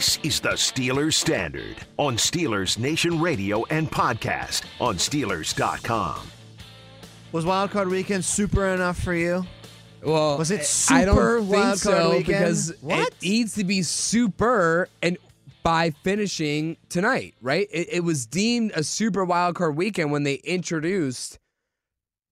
This is the Steelers Standard on Steelers Nation Radio and podcast on Steelers.com. Was Wild Card Weekend super enough for you? Well, Was it I don't super think wild card so weekend? because What? it needs to be super and by finishing tonight, right? It, it was deemed a super wild card weekend when they introduced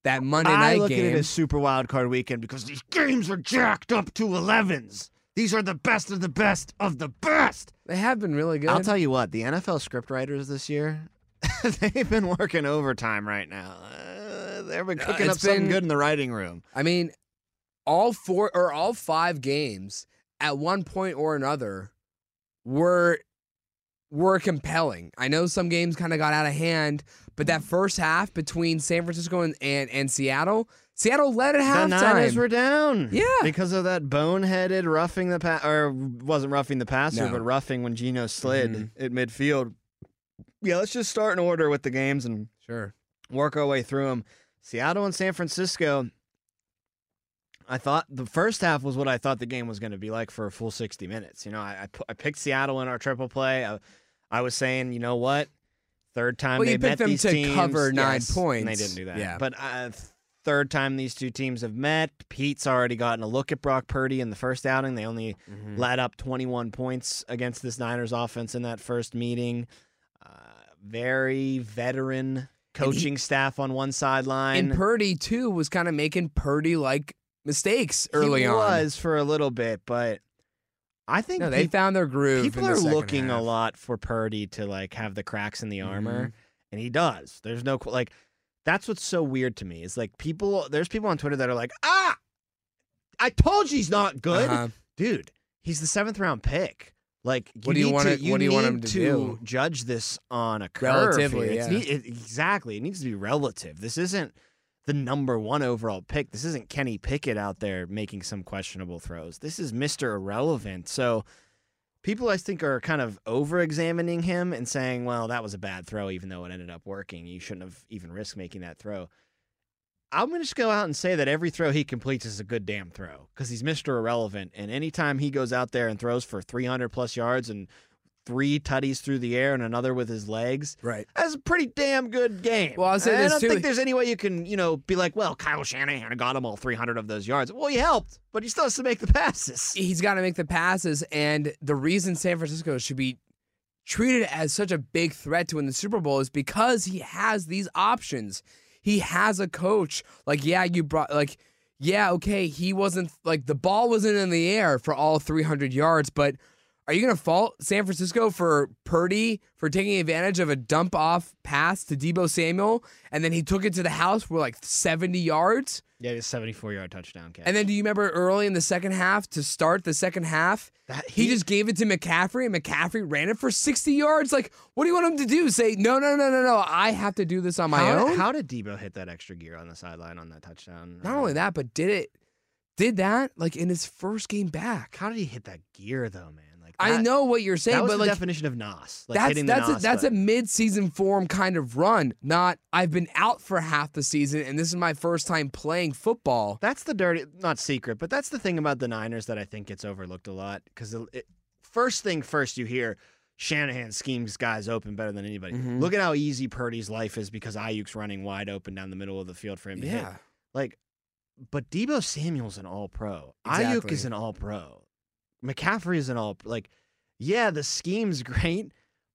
that Monday I night look game. at it as super wild card weekend because these games are jacked up to 11s. These are the best of the best of the best. they have been really good. I'll tell you what, the NFL scriptwriters this year, they've been working overtime right now. Uh, they've been Uh, cooking it's up something been- good in the writing room. I mean, all four or all five games at one point or another were were compelling. I know some games kind of got out of hand, but that first half between San Francisco and and, and Seattle, Seattle led at The Niners halftime. were down. Yeah. Because of that boneheaded roughing the pass, or wasn't roughing the passer, No. but roughing when Geno slid Mhm. at midfield. Yeah, let's just start in order with the games and sure. work our way through them. Seattle and San Francisco. I thought the first half was what I thought the game was going to be like for a full 60 minutes. You know, I, I, I picked Seattle in our triple play. I, I was saying, you know what? Third time Well, they you met them these to teams. cover nine Yes, and points. they didn't do that. Yeah. But uh, third time these two teams have met. Pete's already gotten a look at Brock Purdy in the first outing. They only Mhm. let up 21 points against this Niners offense in that first meeting. Uh, very veteran coaching staff on one sideline. And Purdy too was kind of making Purdy like mistakes early he on. was for a little bit, but I think No, they peop- found their groove. people in the are looking a lot for Purdy to like have the cracks in the armor, Mhm. and he does. There's no like. That's what's so weird to me. Is like people. There's people on Twitter that are like, ah, I told you he's not good, Uh-huh. dude. He's the seventh round pick. Like, What do you want to- it- what do you want him need to do? Judge this on a curve. Relatively. It's yeah. it- exactly. It needs to be relative. This isn't the number one overall pick. This isn't Kenny Pickett out there making some questionable throws. This is Mister Irrelevant. So people, I think, are kind of over examining him and saying, "Well, that was a bad throw, even though it ended up working. You shouldn't have even risked making that throw." I'm going to just go out and say that every throw he completes is a good damn throw because he's Mr. Irrelevant. And anytime he goes out there and throws for 300 plus yards and three tutties through the air and another with his legs, Right. that's a pretty damn good game. Well, I'll say I this, don't too. think there's any way you can, you know, be like, well, Kyle Shanahan got him all 300 of those yards. Well, he helped, but he still has to make the passes. he's got to make the passes. And the reason San Francisco should be treated as such a big threat to win the Super Bowl is because he has these options. He has a coach. Like, yeah, you brought, like, yeah, okay, he wasn't, like, the ball wasn't in the air for all 300 yards, but are you going to fault San Francisco for Purdy for taking advantage of a dump off pass to Deebo Samuel and then he took it to the house for like 70 yards? Yeah, a 74 yard touchdown catch. And then do you remember early in the second half to start the second half? That- he, just gave it to McCaffrey and McCaffrey ran it for 60 yards. Like, what do you want him to do? Say, no, no, no, no, no. I have to do this on my how, own? how did Deebo hit that extra gear on the sideline on that touchdown? Not only that, but did it, did that like in his first game back. How did he hit that gear though, man? I that- know what you're saying, that was but the like definition of nos. Like that's hitting the that's a, that's a mid-season form kind of run. Not I've been out for half the season and this is my first time playing football. That's the dirty, not secret, but that's the thing about the Niners that I think gets overlooked a lot. Because first thing first, you hear Shanahan schemes guys open better than anybody. Mhm. Look at how easy Purdy's life is because Aiyuk's running wide open down the middle of the field for him to hit. Like, but Deebo Samuel's an All Pro. Aiyuk is an All Pro. McCaffrey is an All. Like, yeah, the scheme's great,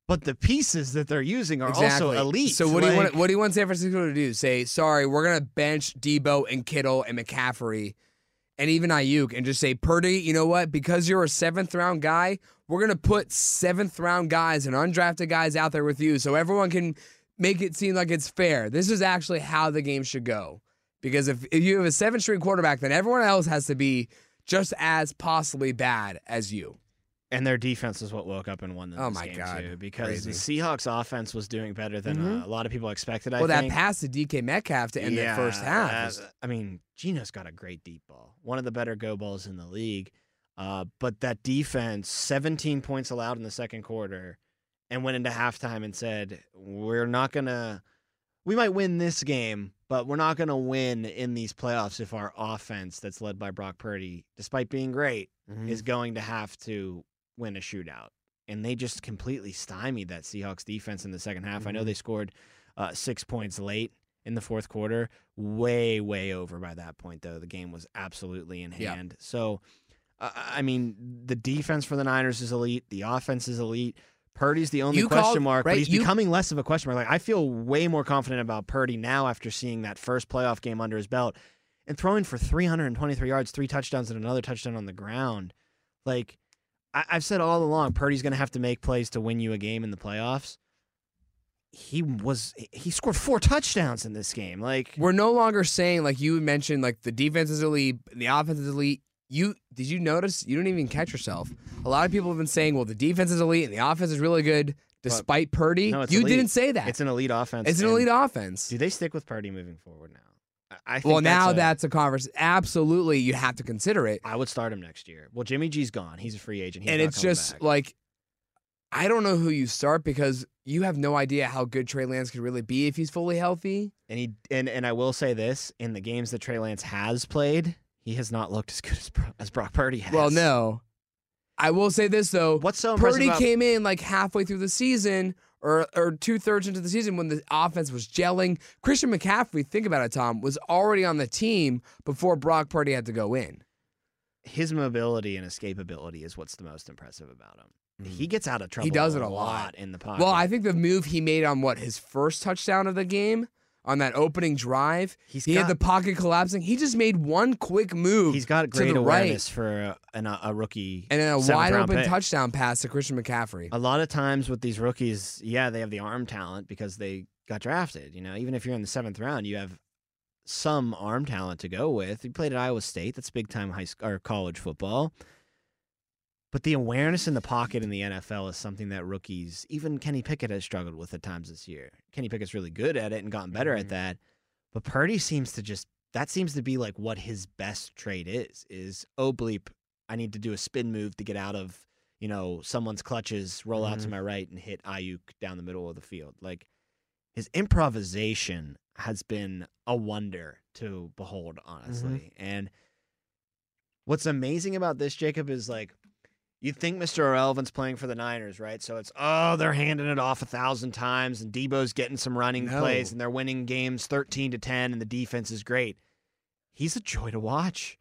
but the pieces that they're using are exactly. also elite. So what do you want? What do you want San Francisco to do? Say sorry, we're gonna bench Deebo and Kittle and McCaffrey, and even Aiyuk, and just say Purdy. You know what? Because you're a seventh round guy, we're gonna put seventh round guys and undrafted guys out there with you, so everyone can make it seem like it's fair. This is actually how the game should go. Because if, if you have a seven string quarterback, then everyone else has to be just as possibly bad as you. And their defense is what woke up and won them Oh my game God. too, because Crazy. the Seahawks offense was doing better than Mhm. uh, a lot of people expected. I well, that think. pass to DK Metcalf to end the first half. I mean, Geno's got a great deep ball, one of the better go balls in the league. Uh, but that defense, 17 points allowed in the second quarter, and went into halftime and said, "We're not gonna, we might win this game, but we're not gonna win in these playoffs if our offense, that's led by Brock Purdy, despite being great, Mhm. is going to have to win a shootout." and they just completely stymied that Seahawks defense in the second half. I know Mhm. they scored uh, six points late in the fourth quarter, way, way over by that point, though. The game was absolutely in Yeah. hand. So, uh, I mean, the defense for the Niners is elite, the offense is elite. Purdy's the only You question called- mark, right, but he's you- becoming less of a question mark. Like I feel way more confident about Purdy now after seeing that first playoff game under his belt and throwing for 323 yards, three touchdowns, and another touchdown on the ground. Like I- I've said all along, Purdy's going to have to make plays to win you a game in the playoffs. He was he scored four touchdowns in this game. Like We're no longer saying like you mentioned like the defense is elite, the offense is elite. You did you notice you didn't even catch yourself. A lot of people have been saying, well, the defense is elite and the offense is really good despite Purdy. No, you elite. didn't say that. it's an elite offense. It's an elite offense. Do they stick with Purdy moving forward now? I Well, now a- that's a conversation. Absolutely, you have to consider it. I would start him next year. Well, Jimmy G's gone. He's a free agent. He's and it's just back. like I don't know who you start because you have no idea how good Trey Lance could really be if he's fully healthy. And he and and I will say this: in the games that Trey Lance has played, he has not looked as good as Bro- as Brock Purdy has. Well, no. I will say this though. What's so impressive Purdy about came in like halfway through the season or or two thirds into the season when the offense was gelling. Christian McCaffrey, think about it, Tom, was already on the team before Brock Purdy had to go in. his mobility and escapability is what's the most impressive about him. He mm. gets out of trouble. He does it a a lot. in the pocket. Well, I think the move he made on what his first touchdown of the game on that opening drive, He's he got- had the pocket collapsing. He just made one quick move. he's got great the right. awareness for a, an, a rookie and then a wide open pick. touchdown pass to Christian McCaffrey. A lot of times with these rookies, yeah, they have the arm talent because they got drafted. You know, even if you're in the seventh round, you have some arm talent to go with. He played at Iowa State. That's big time high school or college football. But the awareness in the pocket in the NFL is something that rookies, even Kenny Pickett, has struggled with at times this year. Kenny Pickett's really good at it and gotten better Mhm. at that. But Purdy seems to just that seems to be like what his best trait is. Is oh bleep, I need to do a spin move to get out of you know someone's clutches, roll out to Mhm. my right, and hit Aiyuk down the middle of the field. Like his improvisation has been a wonder to behold, honestly. And what's amazing about this, Jacob, is like you think Mr. Irrelevant's playing for the Niners, right? So it's oh, they're handing it off a thousand times, and Deebo's getting some running No. plays, and they're winning games thirteen to ten, and the defense is great. He's a joy to watch.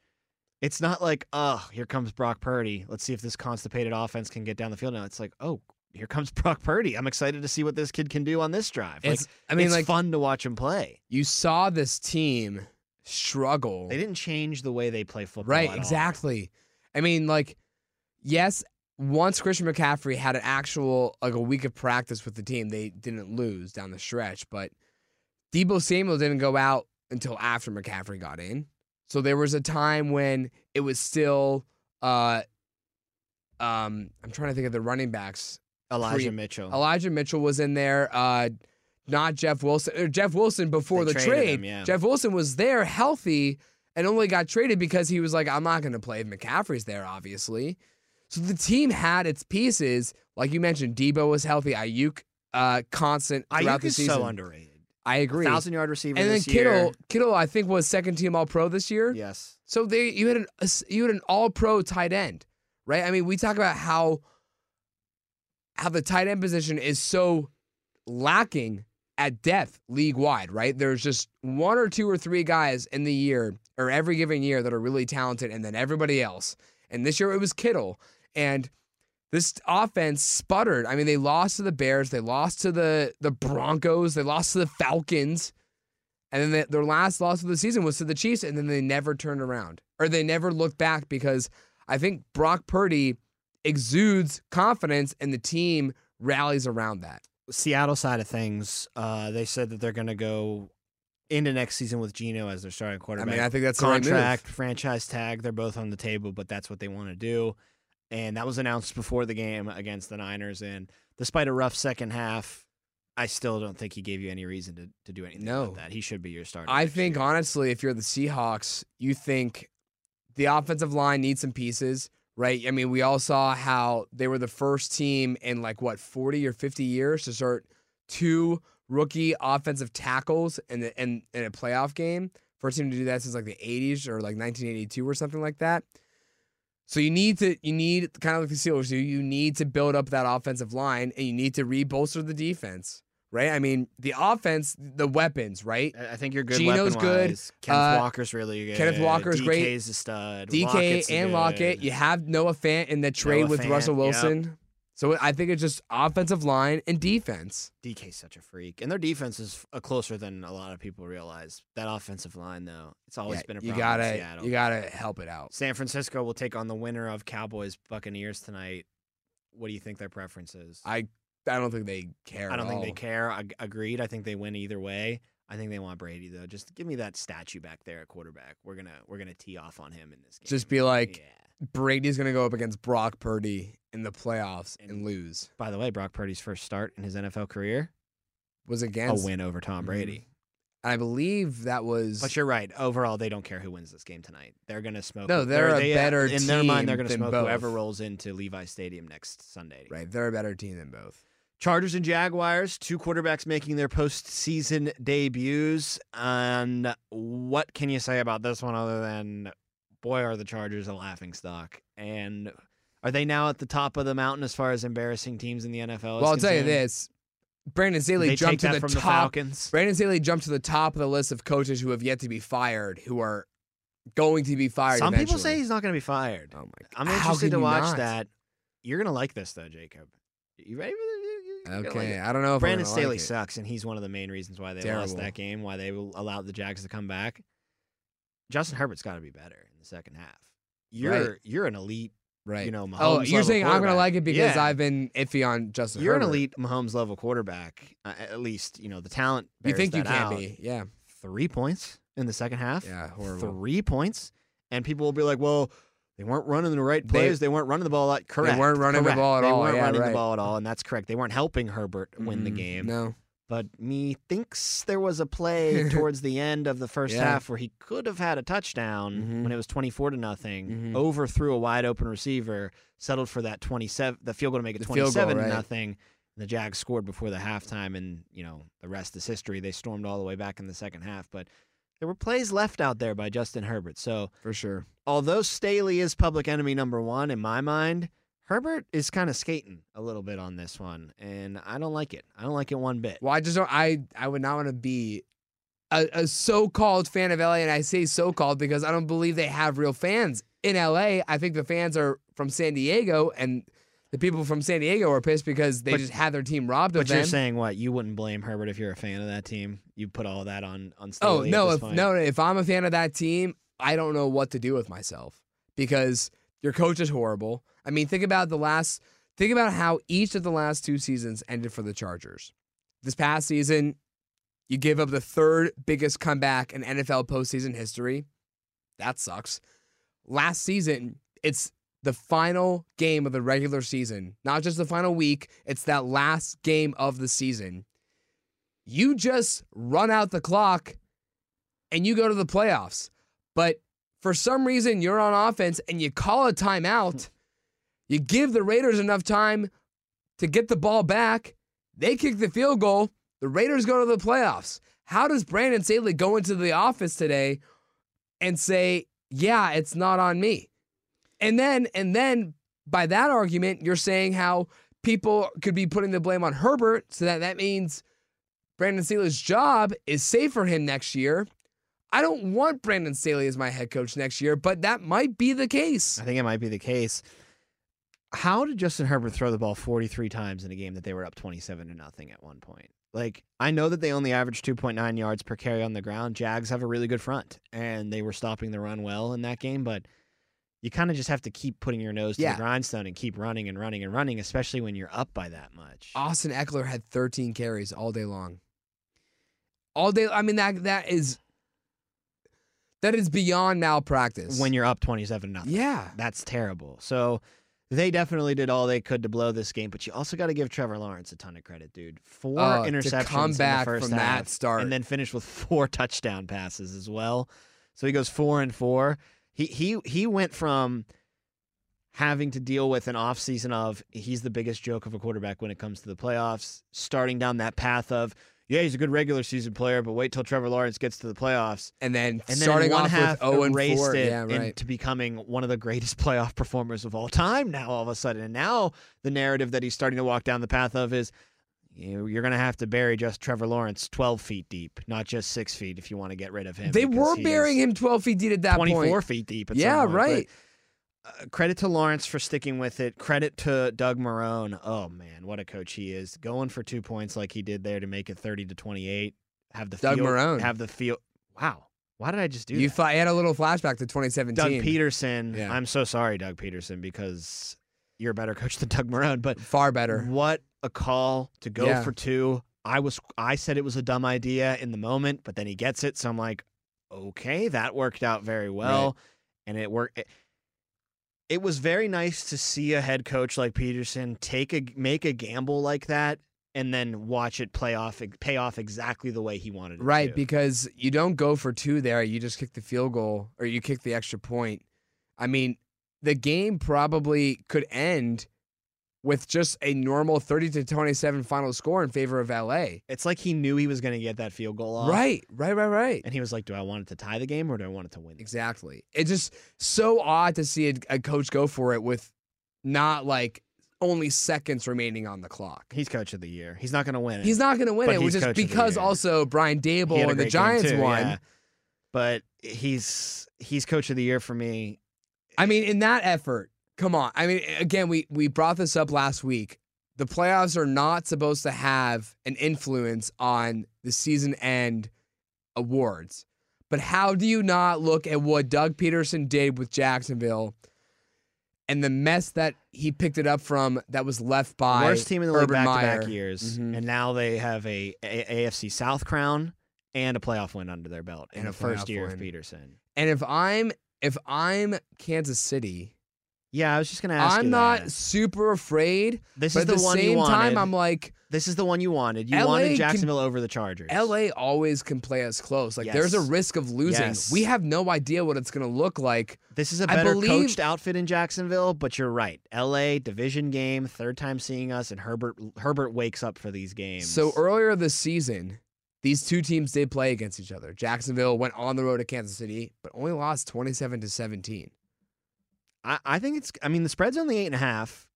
It's not like, oh, here comes Brock Purdy. Let's see if this constipated offense can get down the field. Now it's like, oh, here comes Brock Purdy. I'm excited to see what this kid can do on this drive. Like, It's, I mean, it's like fun to watch him play. you saw this team struggle. They didn't change the way they play football. Right, at all. exactly. I mean, like, yes, once Christian McCaffrey had an actual like a week of practice with the team, they didn't lose down the stretch. But Deebo Samuel didn't go out until after McCaffrey got in. So there was a time when it was still uh um I'm trying to think of the running backs. Elijah Pre- Mitchell. Elijah Mitchell was in there. Uh, not Jeff Wilson. Or Jeff Wilson before They the trade. him, yeah. Jeff Wilson was there healthy and only got traded because he was like, I'm not going to play if McCaffrey's there, obviously. So the team had its pieces. Like you mentioned, Deebo was healthy. Aiyuk, uh, constant throughout Aiyuk the is season. so underrated. I agree. Thousand yard receiver. and then Kittle, year. Kittle, I think was second team All Pro this year. Yes. So they you had an you had an all pro tight end, right? I mean, we talk about how how the tight end position is so lacking at depth league wide, right? There's just one or two or three guys in the year or every given year that are really talented, and then everybody else. And this year it was Kittle, and this offense sputtered. I mean, they lost to the Bears, they lost to the the Broncos, they lost to the Falcons. And then they, their last loss of the season was to the Chiefs, and then they never turned around or they never looked back because I think Brock Purdy exudes confidence and the team rallies around that. Seattle side of things, uh, they said that they're going to go into next season with Geno as their starting quarterback. I mean, I think that's the right move. contract, franchise tag. They're both on the table, but that's what they want to do. And that was announced before the game against the Niners. And despite a rough second half, I still don't think he gave you any reason to, to do anything No. about that. He should be your starter. I think year. honestly, if you're the Seahawks, you think the offensive line needs some pieces, right? I mean, we all saw how they were the first team in like what 40 or 50 years to start two rookie offensive tackles in the, in, in a playoff game. First team to do that since like the 80s or like 1982 or something like that. So you need to you need kind of like the Steelers do. You need to build up that offensive line and you need to re-bolster the defense, right? I mean, the offense, the weapons, right? I think you're good. Geno's good. Kenneth Uh, Walker's really good. Kenneth Walker's DK's great. a stud. DK Lockett's and good. Lockett. You have Noah Fant in the trade Noah with Fant, Russell yep. So I think it's just offensive line and defense. DK's such a freak, and their defense is uh, closer than a lot of people realize. That offensive line, though, it's always Yeah, been a problem. in gotta Seattle. you gotta help it out. San Francisco will take on the winner of Cowboys Buccaneers tonight. What do you think their preference is? I I don't think they care. I don't think they care. Ag- agreed. I think they win either way. I think they want Brady though. Just give me that statue back there at quarterback. We're gonna we're gonna tee off on him in this game. Just be like yeah. Brady's gonna go up against Brock Purdy in the playoffs and, And- lose. By the way, Brock Purdy's first start in his NFL career, Was against a win over Tom. Brady. Mm-hmm. I believe that was But you're right. Overall, they don't care who wins this game tonight. They're gonna smoke. No, who- they're a they- better in their mind. They're gonna than smoke whoever rolls into Levi Stadium next Sunday. right. They're a better team than both. Chargers and Jaguars, two quarterbacks making their postseason debuts. And what can you say about this one other than, boy, are the Chargers a laughing stock? And are they now at the top of the mountain as far as embarrassing teams in the NFL? is Well, I'll tell you this: Brandon Staley They jumped to the from the top. Falcons. Brandon Staley jumped to the top of the list of coaches who have yet to be fired, who are going to be fired. Some people say he's not going to be fired. "Oh my god!" I'm interested to watch not? that. You're going to like this, though, Jacob. You ready for this? You're gonna like Okay. I don't know if Brandon Staley like it. sucks, and he's one of the main reasons why they lost that game, why they will allowed the Jags to come back. Justin Herbert's got to be better in the second half. You're Right. you're an elite, Right. you know, Mahomes oh, you're saying I'm gonna like it because Yeah. I've been iffy on Justin. You're an elite Mahomes level quarterback. Uh, at least you know the talent. You think you can out. be? Yeah. Three points in the second half. Yeah. Horrible. Three points, and people will be like, "Well, they weren't running the right plays. They, weren't running the ball." Like, correct. They weren't running the ball at they all. They weren't Yeah, running right. the ball at all, and that's correct. They weren't helping Herbert win the Mhm. game. No. But me thinks there was a play towards the end of the first Yeah. half where he could have had a touchdown Mhm. when it was 24 to nothing Mhm. overthrew a wide open receiver settled for that 27 the field goal to make it The field goal, 27 to right. nothing the jags scored before the halftime and you know the rest is history they stormed all the way back in the second half but there were plays left out there by justin herbert so For sure. although staley is public enemy number one in my mind herbert is kind of skating a little bit on this one and i don't like it i don't like it one bit Well, I just don't. I I would not want to be a, a so-called fan of LA, and I say so-called because I don't believe they have real fans in LA. I think the fans are from San Diego, and the people from San Diego are pissed because they But- just had their team robbed of But them. you're saying what? You wouldn't blame Herbert if you're a fan of that team. You put all that on on Oh Staley at no! If point? no, if I'm a fan of that team, I don't know what to do with myself because your coach is horrible. I mean, think about the last. Think about how each of the last two seasons ended for the Chargers. This past season, you give up the third biggest comeback in NFL postseason history. That sucks. Last season, it's the final game of the regular season, not just the final week. It's that last game of the season. You just run out the clock and you go to the playoffs. But for some reason, you're on offense and you call a timeout. You give the Raiders enough time to get the ball back. They kick the field goal. The Raiders go to the playoffs. How does Brandon Staley go into the office today and say, "Yeah, it's not on me"? And then, and then, by that argument, you're saying how people could be putting the blame on Herbert, so that that means Brandon Staley's job is safe for him next year. I don't want Brandon Staley as my head coach next year, but that might be the case. I think it might be the case. How did Justin Herbert throw the ball 43 times in a game that they were up 27 to nothing at one point? Like, I know that they only averaged 2.9 yards per carry on the ground. Jags have a really good front, and they were stopping the run well in that game, but you kind of just have to keep putting your nose to Yeah. the grindstone and keep running and running and running, especially when you're up by that much. Austin Ekeler had 13 carries all day long. All day. I mean that that is that is beyond malpractice. When you're up 27 to nothing. yeah, That's terrible. So they definitely did all they could to blow this game, but you also got to give Trevor Lawrence a ton of credit, dude. Four Uh, interceptions come in back the first from that half, start. and then finish with four touchdown passes as well. So he goes four and four. He he he went from having to deal with an offseason of he's the biggest joke of a quarterback when it comes to the playoffs, starting down that path of yeah, he's a good regular season player, but wait till Trevor Lawrence gets to the playoffs. And then And then starting in one off half with 0 and erased 4. it Yeah, right. into becoming one of the greatest playoff performers of all time now all of a sudden. And now the narrative that he's starting to walk down the path of is you're going to have to bury just Trevor Lawrence 12 feet deep, not just six feet if you want to get rid of him. they were burying him 12 feet deep at that 24 point. feet deep. At Yeah, point. But, right. Uh, credit to Lawrence for sticking with it. Credit to Doug Marrone. Oh man, what a coach he is! Going for two points like he did there to make it thirty to twenty eight. Have the Doug field, Marrone. Have the field. Wow, why did I just do You that? fi- had a little flashback to 2017. Doug Pederson. Yeah. I'm so sorry, Doug Pederson, because you're a better coach than Doug Marrone. But Far better. what a call to go Yeah. for two. I was I said it was a dumb idea in the moment, but then he gets it, so I'm like, okay, that worked out very well, and it worked. It, it was very nice to see a head coach like Pederson take a make a gamble like that and then watch it play off pay off exactly the way he wanted it Right, to. because you don't go for two there. You just kick the field goal or you kick the extra point. I mean, the game probably could end with just a normal 30 to 27 final score in favor of LA. it's like he knew he was going to get that field goal off. Right, right, right, right. And he was like, "Do I want it to tie the game or do I want it to win?" it?" Exactly. It's just so odd to see a, a coach go for it with not like only seconds remaining on the clock. He's coach of the year. He's not going to win it. He's not going to win But it, which is coach of the because also Brian Daboll and the Giants too, won. yeah. But he's he's coach of the year for me. I mean, in that effort, come on. I mean, again, we we brought this up last week. The playoffs are not supposed to have an influence on the season end awards. But how do you not look at what Doug Pederson did with Jacksonville and the mess that he picked it up from that was left by Worst team in the league back to back years, Mhm. and now they have a, a- AFC South crown and a playoff win under their belt in And the a first year win. of Pederson. And if I'm if I'm Kansas City, Yeah, I was just gonna ask. I'm not that. super afraid. This is the, the one you wanted. time, I'm like, this is the one you wanted. You LA wanted can- Jacksonville over the Chargers. LA always can play us close. Like there's a risk of losing. Yes. We have no idea what it's going to look like. This is a better believe- coached outfit in Jacksonville, but you're right. LA division game, third time seeing us, and Herbert Herbert wakes up for these games. So earlier this season, these two teams did play against each other. Jacksonville went on the road to Kansas City, but only lost 27 to 17. I, I think it's. I mean, the spread's only eight and a half,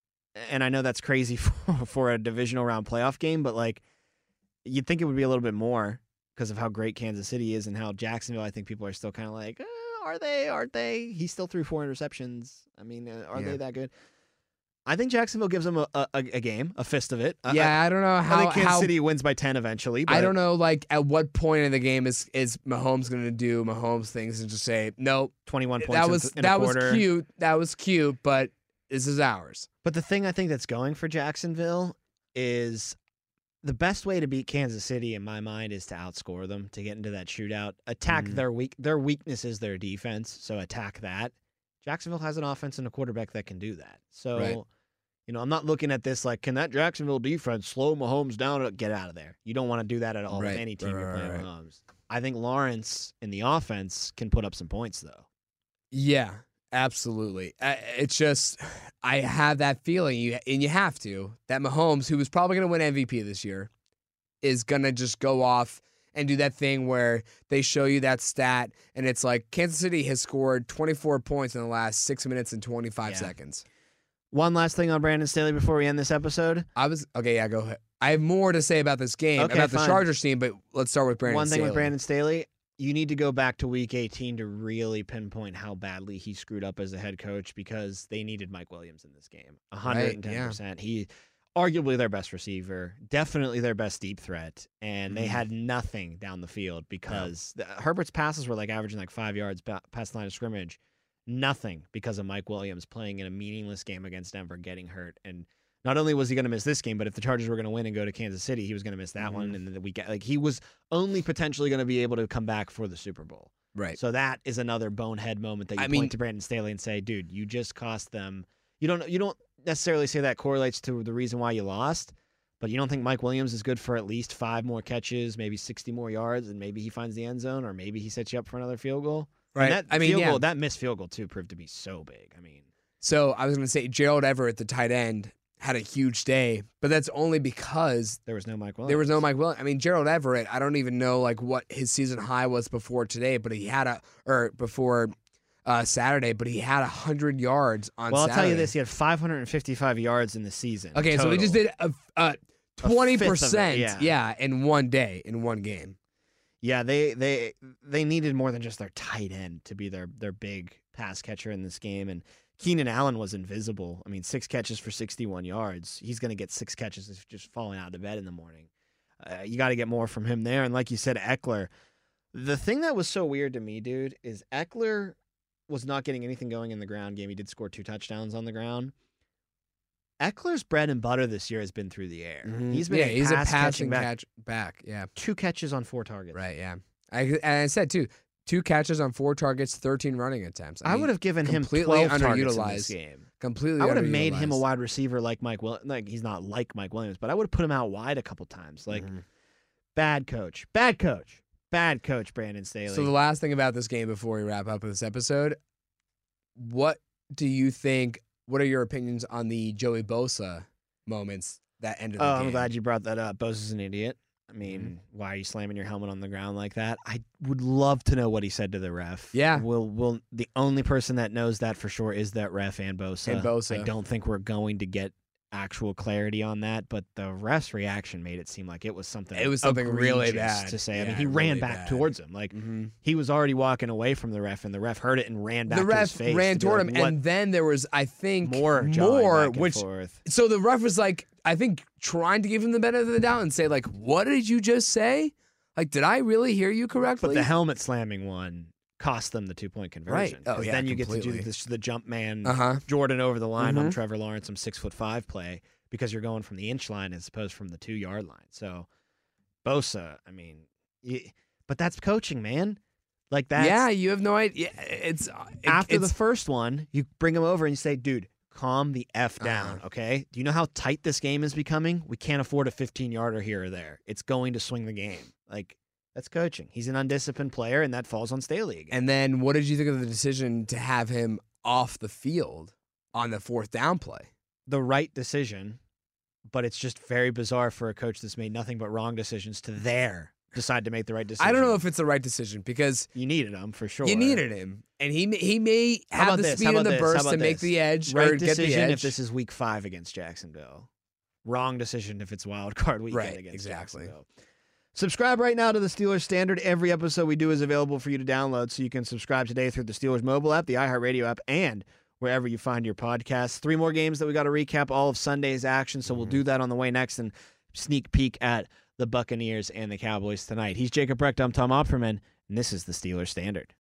and I know that's crazy for, for a divisional round playoff game, but like, you'd think it would be a little bit more because of how great Kansas City is and how Jacksonville. I think people are still kind of like, eh, are they? Aren't they? He still threw four interceptions. I mean, uh, are Yeah. they that good? I think Jacksonville gives them a, a, a game, a fist of it. Yeah, I, don't know I, I how. think Kansas how City wins by ten eventually. But I don't know, like at what point in the game is is Mahomes going to do Mahomes things and just say, nope, Twenty-one points. that was in a that was cute, that was cute, but this is ours. But the thing I think that's going for Jacksonville is the best way to beat Kansas City in my mind is to outscore them, to get into that shootout, attack Mhm. their weak their weakness is their defense, so attack that. Jacksonville has an offense and a quarterback that can do that. So Right. You know, I'm not looking at this like, can that Jacksonville defense slow Mahomes down? Get out of there. You don't want to do that at all with any team right, you're playing right. Mahomes. I think Lawrence in the offense can put up some points though. Yeah, absolutely. It's just I have that feeling you and you have to that Mahomes, who was probably going to win MVP this year, is going to just go off and do that thing where they show you that stat and it's like Kansas City has scored 24 points in the last 6 minutes and 25 Yeah. seconds. One last thing on Brandon Staley before we end this episode. I was okay, yeah, go ahead. I have more to say about this game, Okay, about the fine. Chargers team, but let's start with Brandon Staley. One thing with Brandon Staley, you need to go back to week 18 to really pinpoint how badly he screwed up as a head coach because they needed Mike Williams in this game. 110%. He arguably their best receiver, definitely their best deep threat, and they Mhm. had nothing down the field because the, Herbert's passes were like averaging like 5 yards past the line of scrimmage. Nothing because of Mike Williams playing in a meaningless game against Denver getting hurt and not only was he going to miss this game, but if the Chargers were going to win and go to Kansas City, he was going to miss that one. Mhm. And then the week, like he was only potentially going to be able to come back for the Super Bowl. Right. So that is another bonehead moment that you I point mean- to Brandon Staley and say, "Dude, you just cost them." You don't you don't necessarily say that correlates to the reason why you lost, but you don't think Mike Williams is good for at least five more catches, maybe sixty more yards, and maybe he finds the end zone, or maybe he sets you up for another field goal. And Right. that I mean, field yeah. goal, that missed field goal too proved to be so big. I mean, So I was going to say Gerald Everett, the tight end, had a huge day, but that's only because There was no Mike Williams. there was no Mike Williams. I mean, Gerald Everett. I don't even know like what his season high was before today, but he had a or before uh, Saturday, but he had hundred yards on. Well, I'll tell you this: he had 555 yards in the season. Okay, so he just did a A twenty fifth of it, percent, yeah. yeah, in one day, in one game. Yeah, they they they needed more than just their tight end to be their their big pass catcher in this game, and Keenan Allen was invisible. I mean, six catches for 61 yards. He's going to get six catches if just falling out of bed in the morning. Uh, you got to get more from him there, and like you said, Ekeler. The thing that was so weird to me, dude, is Ekeler was not getting anything going in the ground game. He did score two touchdowns on the ground. Ekeler's bread and butter this year has been through the air. Mhm. He's been yeah, a he's pass a catching passing back. catch back. Yeah, Two catches on four targets. right. Yeah, I and I said too, two catches on four targets, thirteen running attempts. I, mean, would have given him completely 12 targets in this underutilized. game. completely. I would have made him a wide receiver like Mike Will. Like he's not like Mike Williams, but I would have put him out wide a couple times. Like Mhm. bad coach, bad coach, bad coach. Brandon Staley. So the last thing about this game before we wrap up with this episode, what do you think? What are your opinions on the Joey Bosa moments that ended the oh? I'm glad you brought that up. Bosa is an idiot. I Mm-hmm. mean, why are you slamming your helmet on the ground like that? I would love to know what he said to the ref. Yeah. Will will the only person that knows that for sure is that ref and Bosa. And Bosa. I don't think we're going to get actual clarity on that, but the ref's reaction made it seem like it was something. It was something really bad. to say. I mean, he ran really back bad. towards him like Mhm. he was already walking away from the ref, and the ref heard it and ran back The to his ref face. ran to toward like, him, and then there was, I think, more, more, which forth. so the ref was like, I think, trying to give him the benefit of the doubt and say, like, what did you just say? Like, did I really hear you correctly? But the helmet slamming one cost them the two point conversion. Oh, 'Cause yeah, then you get to do this, the jump man uh huh. Jordan over the line on Mhm. Trevor Lawrence, some six foot five play because you're going from the inch line as opposed from the two yard line. So Bosa, I mean, but that's coaching, man. Like that. Yeah, you have no idea. It's uh, it- After the first one, you bring him over and you say, "Dude, calm the f down, Uh-huh. okay? Do you know how tight this game is becoming? We can't afford a 15 yarder here or there. It's going to swing the game. Like that's coaching. He's an undisciplined player, and that falls on Staley again. And then, what did you think of the decision to have him off the field on the fourth down play? the right decision, but it's just very bizarre for a coach that's made nothing but wrong decisions to there decide to make the right decision. I don't know if it's the right decision because you needed him for sure. you needed him, and he may- he may have the this? speed and the this? Burst to make this? the edge right or get the decision edge. if this is week five against Jacksonville. Wrong decision if it's wild card weekend Right, against exactly. Jacksonville. Subscribe right now to the Steelers Standard. Every episode we do is available for you to download, so you can subscribe today through the Steelers mobile app, the iHeartRadio app, and wherever you find your podcasts. Three more games that we got to recap all of Sunday's action, so we'll Mm-hmm. do that on the way next and sneak peek at the Buccaneers and the Cowboys tonight. He's Jacob Brecht. I'm Tom Opperman, and this is the Steelers Standard.